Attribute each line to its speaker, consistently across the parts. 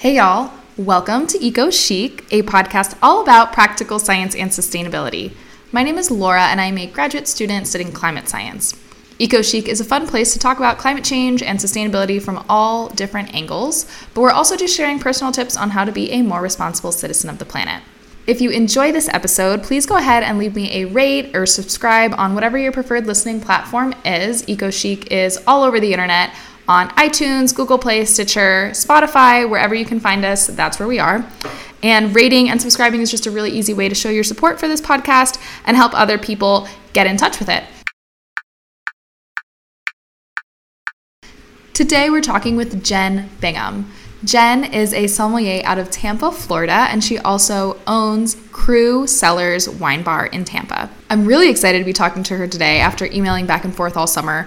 Speaker 1: Hey, y'all. Welcome to Eco Chic, a podcast all about practical science and sustainability. My name is Laura, and I'm a graduate student studying climate science. Eco Chic is a fun place to talk about climate change and sustainability from all different angles, but we're also just sharing personal tips on how to be a more responsible citizen of the planet. If you enjoy this episode, please go ahead and leave me a rate or subscribe on whatever your preferred listening platform is. Eco Chic is all over the internet on iTunes, Google Play, Stitcher, Spotify, wherever you can find us, that's where we are. And rating and subscribing is just a really easy way to show your support for this podcast and help other people get in touch with it. Today we're talking with Jen Bingham. Jen is a sommelier out of Tampa, Florida, and she also owns Cru Cellars Wine Bar in Tampa. I'm really excited to be talking to her today after emailing back and forth all summer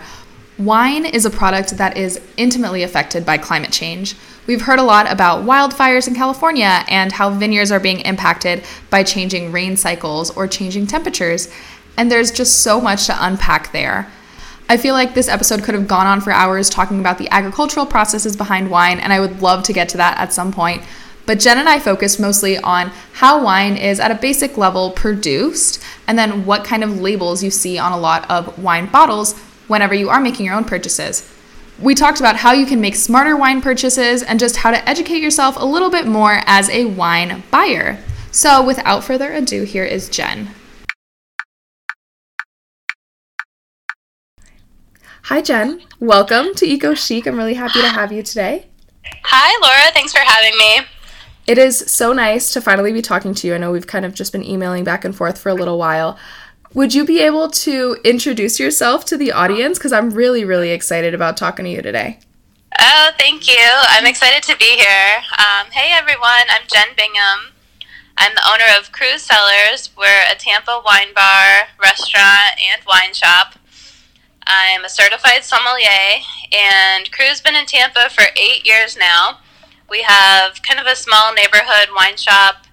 Speaker 1: Wine is a product that is intimately affected by climate change. We've heard a lot about wildfires in California and how vineyards are being impacted by changing rain cycles or changing temperatures, and there's just so much to unpack there. I feel like this episode could have gone on for hours talking about the agricultural processes behind wine, and I would love to get to that at some point. But Jen and I focused mostly on how wine is at a basic level produced, and then what kind of labels you see on a lot of wine bottles whenever you are making your own purchases. We talked about how you can make smarter wine purchases and just how to educate yourself a little bit more as a wine buyer. So, without further ado, here is Jen. Hi, Jen. Welcome to Eco Chic. I'm really happy to have you today.
Speaker 2: Hi, Laura. Thanks for having me.
Speaker 1: It is so nice to finally be talking to you. I know we've kind of just been emailing back and forth for a little while. Would you be able to introduce yourself to the audience? Because I'm really, really excited about talking to you today.
Speaker 2: Oh, thank you. I'm excited to be here. Um, hey, everyone. I'm Jen Bingham. I'm the owner of Cru Cellars. We're a Tampa wine bar, restaurant, and wine shop. I'm a certified sommelier, and Cru's been in Tampa for eight years now. We have kind of a small neighborhood wine shop,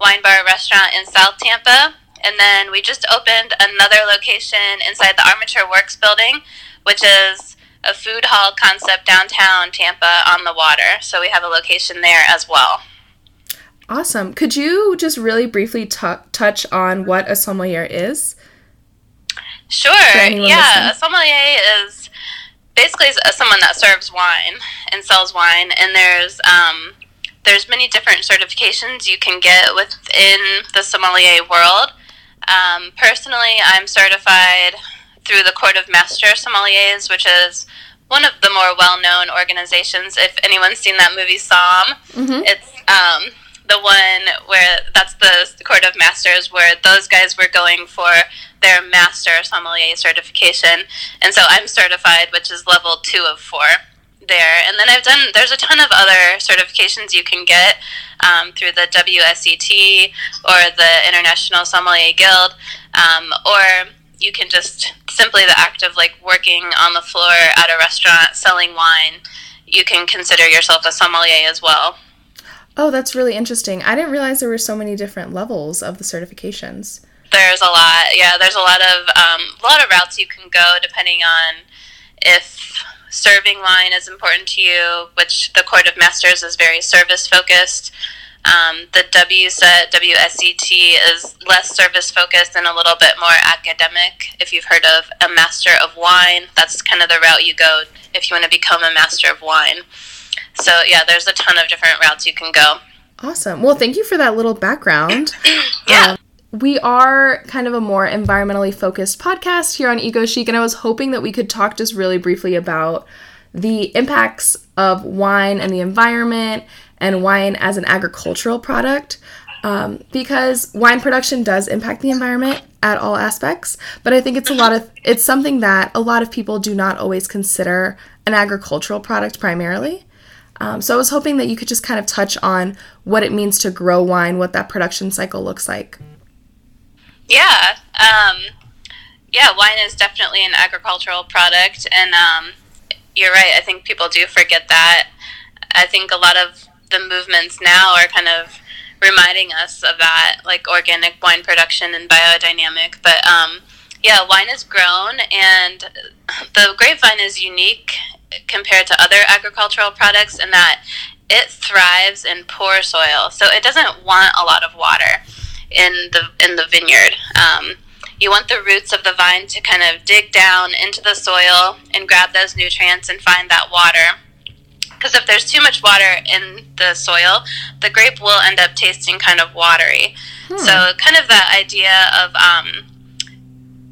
Speaker 2: wine bar, restaurant in South Tampa, and then we just opened another location inside the Armature Works building, which is a food hall concept downtown Tampa on the water. So we have a location there as well.
Speaker 1: Awesome. Could you just really briefly t- touch on what a sommelier is?
Speaker 2: Sure. Yeah, listening? a sommelier is basically someone that serves wine and sells wine, and there's um, there's many different certifications you can get within the sommelier world. Um, personally, I'm certified through the Court of Master Sommeliers, which is one of the more well-known organizations. If anyone's seen that movie Somm, mm-hmm. it's um, the one where that's the Court of Masters, where those guys were going for their Master Sommelier certification, and so I'm certified, which is level two of four there. And then I've done, there's a ton of other certifications you can get um, through the WSET or the International Sommelier Guild, um, or you can just simply the act of like working on the floor at a restaurant selling wine. You can consider yourself a sommelier as well.
Speaker 1: Oh, that's really interesting. I didn't realize there were so many different levels of the certifications.
Speaker 2: There's a lot. Yeah, there's a lot of um, a lot of routes you can go depending on if serving wine is important to you, which the Court of Masters is very service focused. Um, the WSET, WSET is less service focused and a little bit more academic. If you've heard of a Master of Wine, that's kind of the route you go if you want to become a Master of Wine. So, yeah, there's a ton of different routes you can go.
Speaker 1: Awesome. Well, thank you for that little background.
Speaker 2: yeah. Um,
Speaker 1: we are kind of a more environmentally focused podcast here on Eco Chic, and I was hoping that we could talk just really briefly about the impacts of wine and the environment and wine as an agricultural product. Um, because wine production does impact the environment at all aspects, but I think it's a lot of it's something that a lot of people do not always consider an agricultural product primarily. Um, so I was hoping that you could just kind of touch on what it means to grow wine, what that production cycle looks like.
Speaker 2: Yeah, um, yeah, wine is definitely an agricultural product, and um, you're right. I think people do forget that. I think a lot of the movements now are kind of reminding us of that, like organic wine production and biodynamic. But um, yeah, wine is grown, and the grapevine is unique compared to other agricultural products in that it thrives in poor soil, so it doesn't want a lot of water in the in the vineyard. Um, you want the roots of the vine to kind of dig down into the soil and grab those nutrients and find that water. Because if there's too much water in the soil, the grape will end up tasting kind of watery. Hmm. So, kind of that idea of um,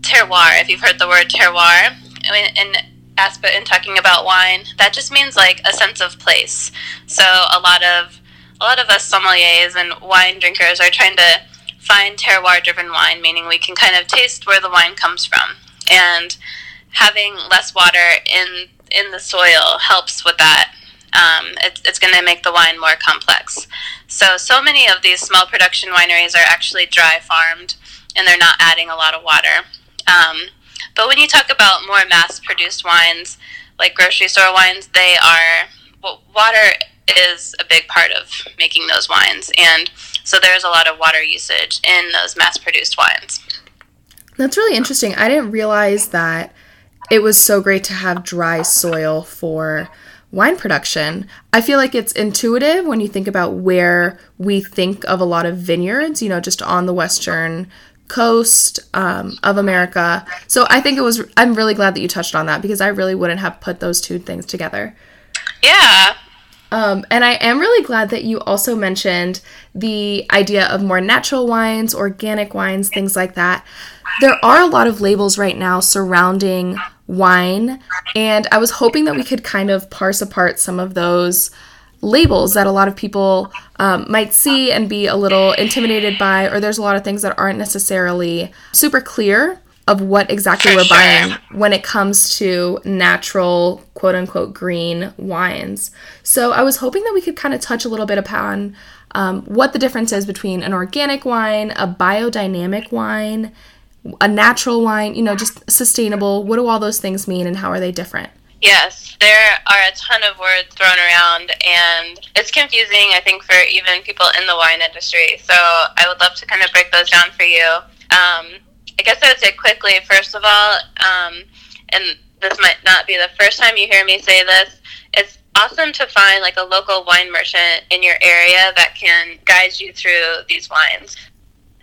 Speaker 2: terroir, if you've heard the word terroir, in, aspect in talking about wine, that just means like a sense of place. So, a lot of a lot of us sommeliers and wine drinkers are trying to find terroir driven wine, meaning we can kind of taste where the wine comes from. And having less water in in the soil helps with that. Um, it's it's going to make the wine more complex. So, so many of these small production wineries are actually dry farmed and they're not adding a lot of water. Um, but when you talk about more mass produced wines, like grocery store wines, they are, well, water is a big part of making those wines. And so there's a lot of water usage in those mass produced wines.
Speaker 1: That's really interesting. I didn't realize that it was so great to have dry soil for wine production. I feel like it's intuitive when you think about where we think of a lot of vineyards, you know, just on the western coast um, of America. So I think it was, I'm really glad that you touched on that because I really wouldn't have put those two things together.
Speaker 2: Yeah.
Speaker 1: Um, and I am really glad that you also mentioned the idea of more natural wines, organic wines, things like that. There are a lot of labels right now surrounding wine, and I was hoping that we could kind of parse apart some of those labels that a lot of people um, might see and be a little intimidated by, or there's a lot of things that aren't necessarily super clear of what exactly we're buying when it comes to natural, quote unquote, green wines. So I was hoping that we could kind of touch a little bit upon um, what the difference is between an organic wine, a biodynamic wine, a natural wine, you know, just sustainable. What do all those things mean and how are they different?
Speaker 2: Yes, there are a ton of words thrown around, and it's confusing, I think, for even people in the wine industry. So I would love to kind of break those down for you. Um, I guess I would say quickly, first of all, um, and this might not be the first time you hear me say this, it's awesome to find like a local wine merchant in your area that can guide you through these wines.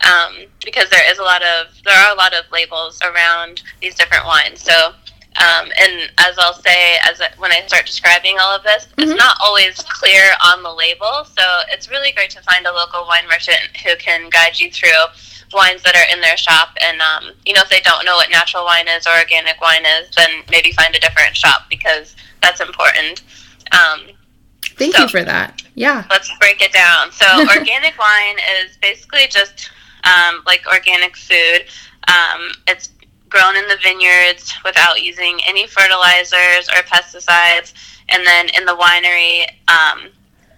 Speaker 2: Um, because there is a lot of there are a lot of labels around these different wines. So um, and as I'll say, as I, when I start describing all of this, mm-hmm. it's not always clear on the label. So it's really great to find a local wine merchant who can guide you through wines that are in their shop. And, um, you know, if they don't know what natural wine is or organic wine is, then maybe find a different shop because that's important. Um,
Speaker 1: Thank so, you for that. Yeah.
Speaker 2: Let's break it down. So, organic wine is basically just um, like organic food. Um, it's grown in the vineyards without using any fertilizers or pesticides. And then in the winery, um,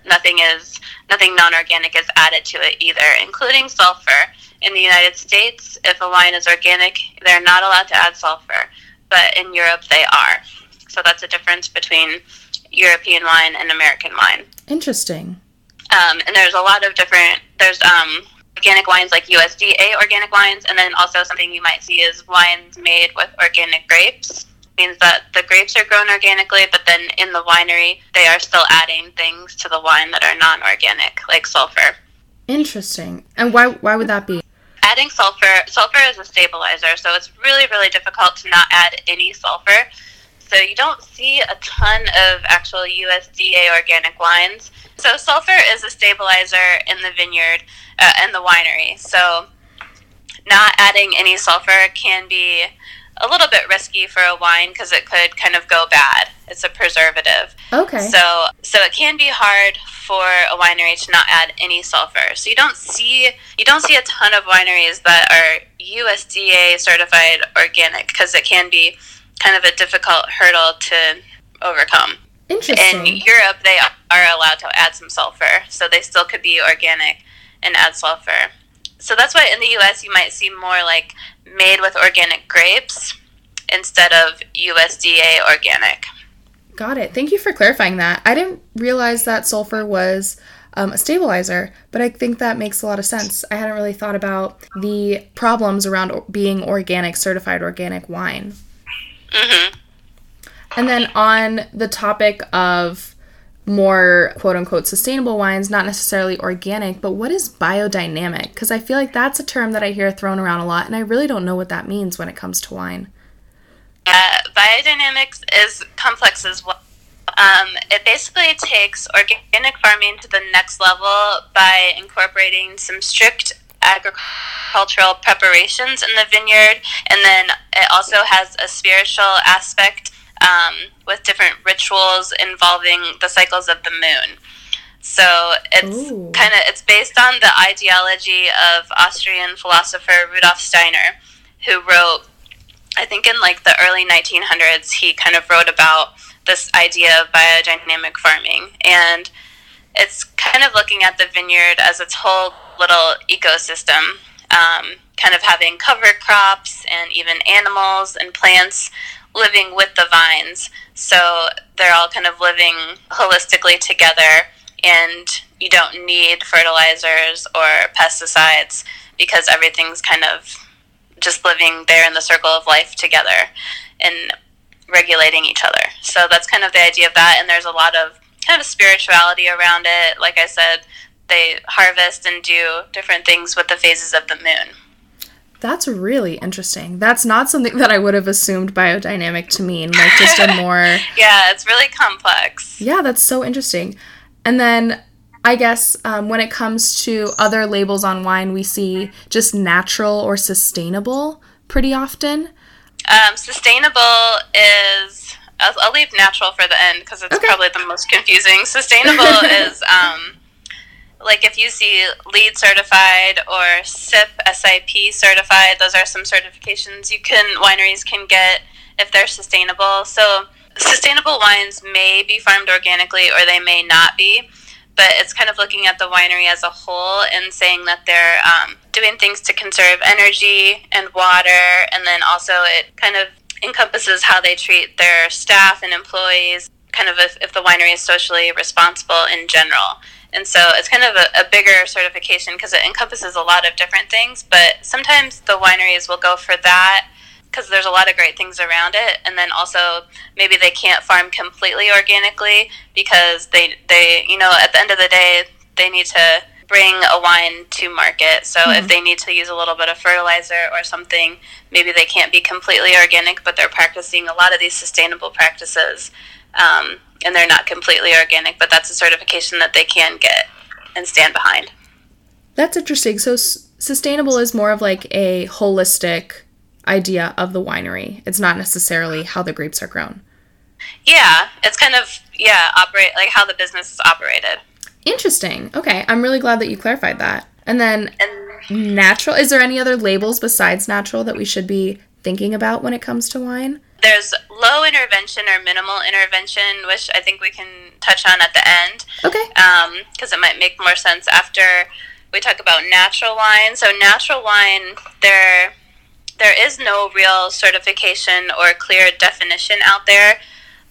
Speaker 2: nothing is nothing non-organic is added to it either, including sulfur in the United States, if a wine is organic, they're not allowed to add sulfur, but in Europe they are. So that's a difference between European wine and American wine.
Speaker 1: Interesting.
Speaker 2: Um, and there's a lot of different. There's um, organic wines like USDA organic wines, and then also something you might see is wines made with organic grapes. It means that the grapes are grown organically, but then in the winery they are still adding things to the wine that are non-organic, like sulfur.
Speaker 1: Interesting. And why why would that be?
Speaker 2: Adding sulfur, sulfur is a stabilizer, so it's really, really difficult to not add any sulfur. So you don't see a ton of actual USDA organic wines. So sulfur is a stabilizer in the vineyard uh, and the winery. So not adding any sulfur can be a little bit risky for a wine because it could kind of go bad. It's a preservative.
Speaker 1: Okay.
Speaker 2: So so it can be hard for a winery to not add any sulfur. So you don't see you don't see a ton of wineries that are USDA certified organic because it can be kind of a difficult hurdle to overcome.
Speaker 1: Interesting.
Speaker 2: In Europe, they are allowed to add some sulfur, so they still could be organic and add sulfur. So that's why in the US you might see more like made with organic grapes instead of USDA organic.
Speaker 1: Got it. Thank you for clarifying that. I didn't realize that sulfur was um, a stabilizer, but I think that makes a lot of sense. I hadn't really thought about the problems around being organic, certified organic wine.
Speaker 2: Mm-hmm.
Speaker 1: And then on the topic of more quote unquote sustainable wines, not necessarily organic, but what is biodynamic? Because I feel like that's a term that I hear thrown around a lot, and I really don't know what that means when it comes to wine.
Speaker 2: Uh, biodynamics is complex as well. Um, it basically takes organic farming to the next level by incorporating some strict agricultural preparations in the vineyard, and then it also has a spiritual aspect um, with different rituals involving the cycles of the moon. So it's kind of it's based on the ideology of Austrian philosopher Rudolf Steiner, who wrote, I think in like the early 1900s, he kind of wrote about this idea of biodynamic farming, and it's kind of looking at the vineyard as its whole little ecosystem, um, kind of having cover crops and even animals and plants living with the vines. So they're all kind of living holistically together, and you don't need fertilizers or pesticides because everything's kind of just living there in the circle of life together and regulating each other. So that's kind of the idea of that, and there's a lot of kind of spirituality around it. Like I said, they harvest and do different things with the phases of the moon.
Speaker 1: That's really interesting. That's not something that I would have assumed biodynamic to mean, like just a more.
Speaker 2: yeah, it's really complex.
Speaker 1: Yeah, that's so interesting. And then I guess um, when it comes to other labels on wine, we see just natural or sustainable pretty often.
Speaker 2: Um, sustainable is. I'll, I'll, leave natural for the end because it's okay. probably the most confusing. Sustainable is. Um, like if you see LEED certified or SIP SIP certified, those are some certifications you can wineries can get if they're sustainable. So sustainable wines may be farmed organically or they may not be, but it's kind of looking at the winery as a whole and saying that they're um, doing things to conserve energy and water, and then also it kind of encompasses how they treat their staff and employees, kind of if, if the winery is socially responsible in general. And so it's kind of a, a bigger certification because it encompasses a lot of different things. But sometimes the wineries will go for that because there's a lot of great things around it. And then also maybe they can't farm completely organically because they, they you know, at the end of the day, they need to bring a wine to market. So mm-hmm. if they need to use a little bit of fertilizer or something, maybe they can't be completely organic, but they're practicing a lot of these sustainable practices. Um, and they're not completely organic, but that's a certification that they can get and stand behind.
Speaker 1: That's interesting. So s- sustainable is more of like a holistic idea of the winery. It's not necessarily how the grapes are grown.
Speaker 2: Yeah, it's kind of yeah, operate like how the business is operated.
Speaker 1: Interesting. Okay, I'm really glad that you clarified that. And then and, natural, is there any other labels besides natural that we should be thinking about when it comes to wine?
Speaker 2: There's low intervention or minimal intervention, which I think we can touch on at the end.
Speaker 1: Okay.
Speaker 2: Because um, it might make more sense after we talk about natural wine. So natural wine, there there is no real certification or clear definition out there.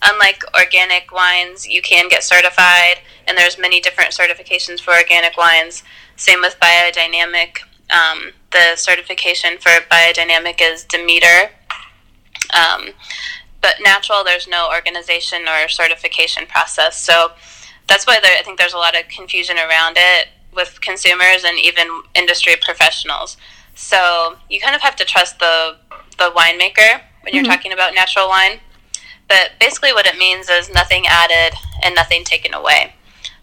Speaker 2: Unlike organic wines, you can get certified, and there's many different certifications for organic wines. Same with biodynamic. Um, the certification for biodynamic is Demeter, um, but natural, there's no organization or certification process. So that's why there, I think there's a lot of confusion around it with consumers and even industry professionals. So you kind of have to trust the the winemaker when you're mm-hmm. talking about natural wine. But basically, what it means is nothing added and nothing taken away.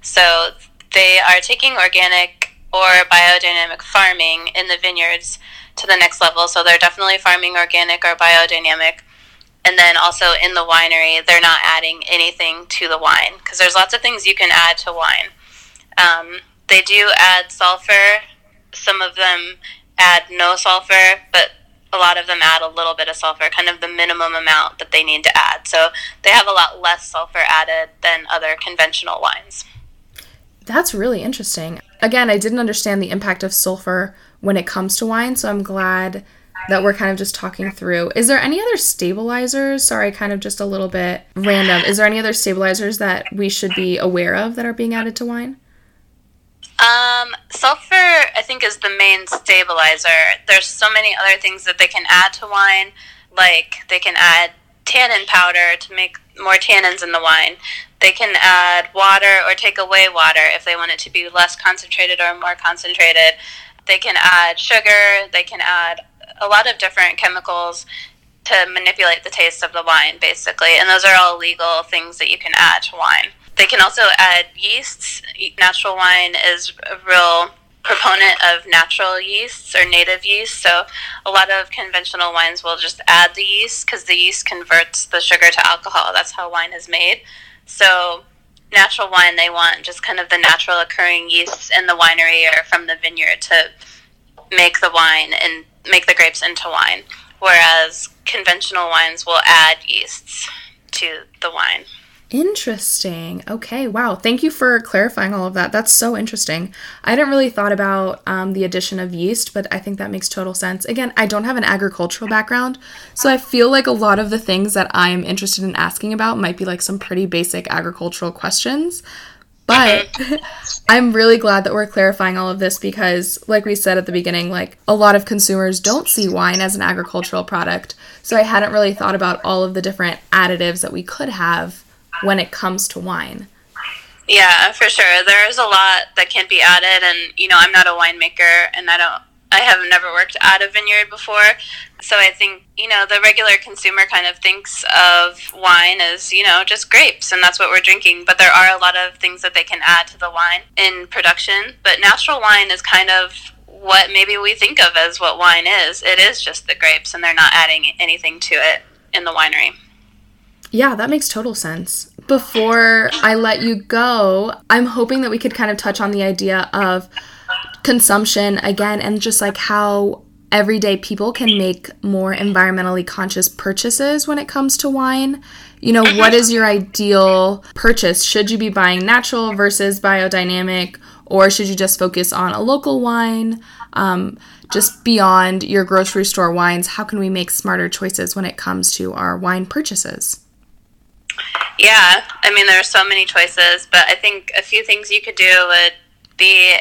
Speaker 2: So they are taking organic or biodynamic farming in the vineyards to the next level. So they're definitely farming organic or biodynamic. And then also in the winery, they're not adding anything to the wine because there's lots of things you can add to wine. Um, they do add sulfur. Some of them add no sulfur, but a lot of them add a little bit of sulfur, kind of the minimum amount that they need to add. So they have a lot less sulfur added than other conventional wines.
Speaker 1: That's really interesting. Again, I didn't understand the impact of sulfur when it comes to wine, so I'm glad that we're kind of just talking through. Is there any other stabilizers? Sorry, kind of just a little bit random. Is there any other stabilizers that we should be aware of that are being added to wine?
Speaker 2: Um, sulfur, I think, is the main stabilizer. There's so many other things that they can add to wine, like they can add tannin powder to make more tannins in the wine. They can add water or take away water if they want it to be less concentrated or more concentrated. They can add sugar, they can add a lot of different chemicals to manipulate the taste of the wine, basically. And those are all legal things that you can add to wine. They can also add yeasts. Natural wine is a real proponent of natural yeasts or native yeast. So a lot of conventional wines will just add the yeast because the yeast converts the sugar to alcohol. That's how wine is made. So natural wine, they want just kind of the natural occurring yeasts in the winery or from the vineyard to make the wine and make the grapes into wine. Whereas conventional wines will add yeasts to the wine.
Speaker 1: Interesting. Okay. Wow. Thank you for clarifying all of that. That's so interesting. I hadn't really thought about um, the addition of yeast, but I think that makes total sense. Again, I don't have an agricultural background, so I feel like a lot of the things that I'm interested in asking about might be like some pretty basic agricultural questions. But I'm really glad that we're clarifying all of this because, like we said at the beginning, like a lot of consumers don't see wine as an agricultural product. So I hadn't really thought about all of the different additives that we could have when it comes to wine.
Speaker 2: Yeah, for sure. There's a lot that can be added, and you know, I'm not a winemaker, and I don't, I have never worked at a vineyard before, so I think you know the regular consumer kind of thinks of wine as you know just grapes, and that's what we're drinking. But there are a lot of things that they can add to the wine in production. But natural wine is kind of what maybe we think of as what wine is. It is just the grapes, and they're not adding anything to it in the winery.
Speaker 1: Yeah, that makes total sense. Before I let you go, I'm hoping that we could kind of touch on the idea of consumption again and just like how everyday people can make more environmentally conscious purchases when it comes to wine. You know, what is your ideal purchase? Should you be buying natural versus biodynamic, or should you just focus on a local wine? Um, just beyond your grocery store wines, how can we make smarter choices when it comes to our wine purchases?
Speaker 2: Yeah, I mean, there are so many choices, but I think a few things you could do would be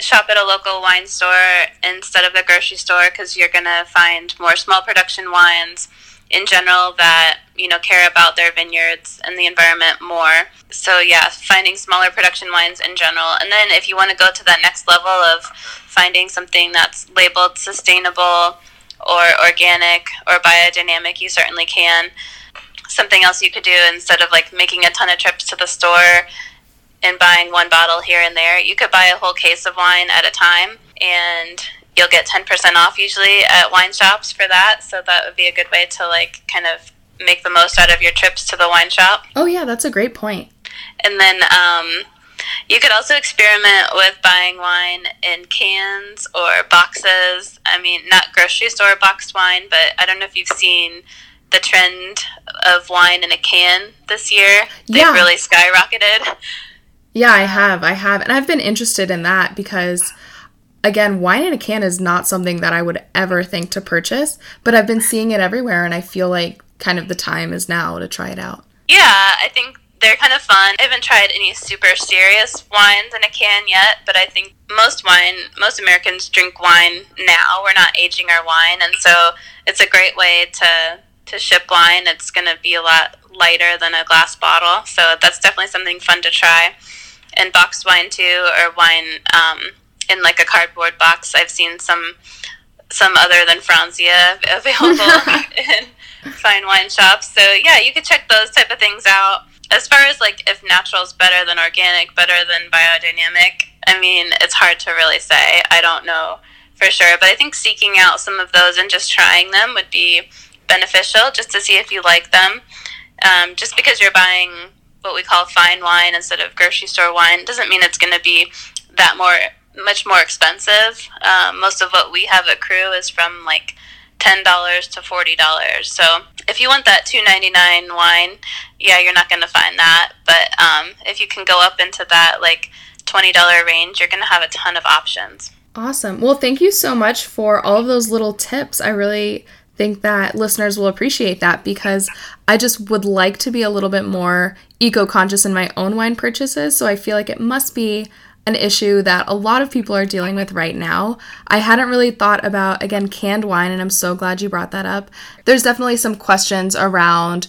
Speaker 2: shop at a local wine store instead of the grocery store because you're going to find more small production wines in general that you know care about their vineyards and the environment more. So yeah finding smaller production wines in general. And then if you want to go to that next level of finding something that's labeled sustainable or organic or biodynamic you certainly can something else you could do instead of like making a ton of trips to the store and buying one bottle here and there. You could buy a whole case of wine at a time and you'll get 10% off usually at wine shops for that. So that would be a good way to like kind of make the most out of your trips to the wine shop.
Speaker 1: Oh yeah, that's a great point.
Speaker 2: And then um, you could also experiment with buying wine in cans or boxes. I mean, not grocery store boxed wine, but I don't know if you've seen the trend of wine in a can this year. They've yeah. really skyrocketed.
Speaker 1: Yeah, I have. I have. And I've been interested in that because again, wine in a can is not something that I would ever think to purchase, but I've been seeing it everywhere and I feel like kind of the time is now to try it out.
Speaker 2: Yeah, I think they're kind of fun. I haven't tried any super serious wines in a can yet, but I think most wine, most Americans drink wine now. We're not aging our wine, and so it's a great way to to ship wine. It's going to be a lot lighter than a glass bottle, so that's definitely something fun to try. And boxed wine too, or wine um, in like a cardboard box. I've seen some some other than Franzia available in fine wine shops. So yeah, you could check those type of things out. As far as like if natural is better than organic, better than biodynamic, I mean, it's hard to really say. I don't know for sure, but I think seeking out some of those and just trying them would be beneficial just to see if you like them. Um, just because you're buying what we call fine wine instead of grocery store wine doesn't mean it's going to be that more much more expensive. Um, most of what we have at Cru is from like ten dollars to forty dollars. So if you want that two ninety nine wine, yeah, you're not going to find that. But um, if you can go up into that like twenty dollar range, you're going to have a ton of options.
Speaker 1: Awesome. Well, thank you so much for all of those little tips. I really think that listeners will appreciate that because I just would like to be a little bit more eco conscious in my own wine purchases. So I feel like it must be an issue that a lot of people are dealing with right now. I hadn't really thought about, again, canned wine, and I'm so glad you brought that up. There's definitely some questions around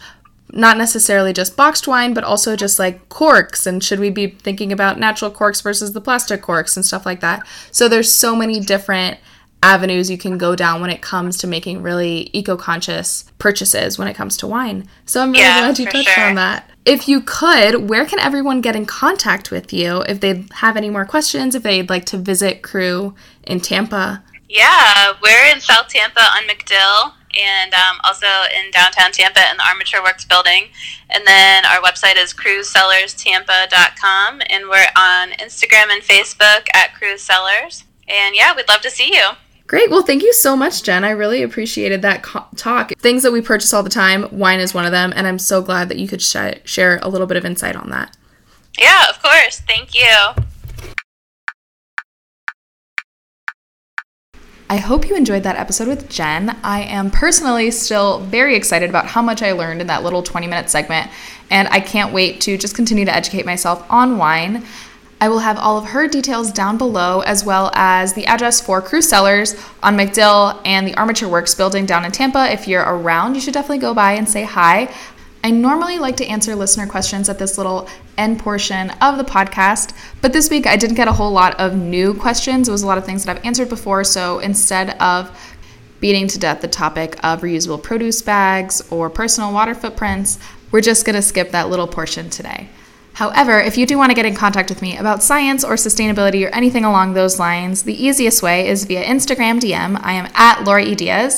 Speaker 1: not necessarily just boxed wine, but also just like corks. And should we be thinking about natural corks versus the plastic corks and stuff like that? So there's so many different avenues you can go down when it comes to making really eco-conscious purchases when it comes to wine. So I'm really yeah, glad you touched sure. on that. If you could, where can everyone get in contact with you if they have any more questions, if they'd like to visit Cru in Tampa?
Speaker 2: Yeah, we're in South Tampa on MacDill and um, also in downtown Tampa in the Armature Works building. And then our website is crucellarstampa.com, and we're on Instagram and Facebook at Cru Cellars. And yeah, we'd love to see you.
Speaker 1: Great. Well, thank you so much, Jen. I really appreciated that co- talk. Things that we purchase all the time, wine is one of them, and I'm so glad that you could sh- share a little bit of insight on that.
Speaker 2: Yeah, of course. Thank you.
Speaker 1: I hope you enjoyed that episode with Jen. I am personally still very excited about how much I learned in that little 20 minute segment, and I can't wait to just continue to educate myself on wine. I will have all of her details down below, as well as the address for Cru Cellars on MacDill and the Armature Works building down in Tampa. If you're around, you should definitely go by and say hi. I normally like to answer listener questions at this little end portion of the podcast, but this week I didn't get a whole lot of new questions. It was a lot of things that I've answered before, so instead of beating to death the topic of reusable produce bags or personal water footprints, we're just to skip that little portion today. However, if you do want to get in contact with me about science or sustainability or anything along those lines, the easiest way is via Instagram DM. I am at Laura E.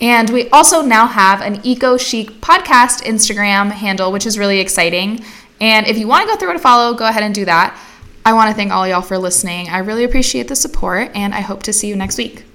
Speaker 1: And we also now have an Eco Chic podcast Instagram handle, which is really exciting. And if you want to go through and follow, go ahead and do that. I want to thank all y'all for listening. I really appreciate the support, and I hope to see you next week.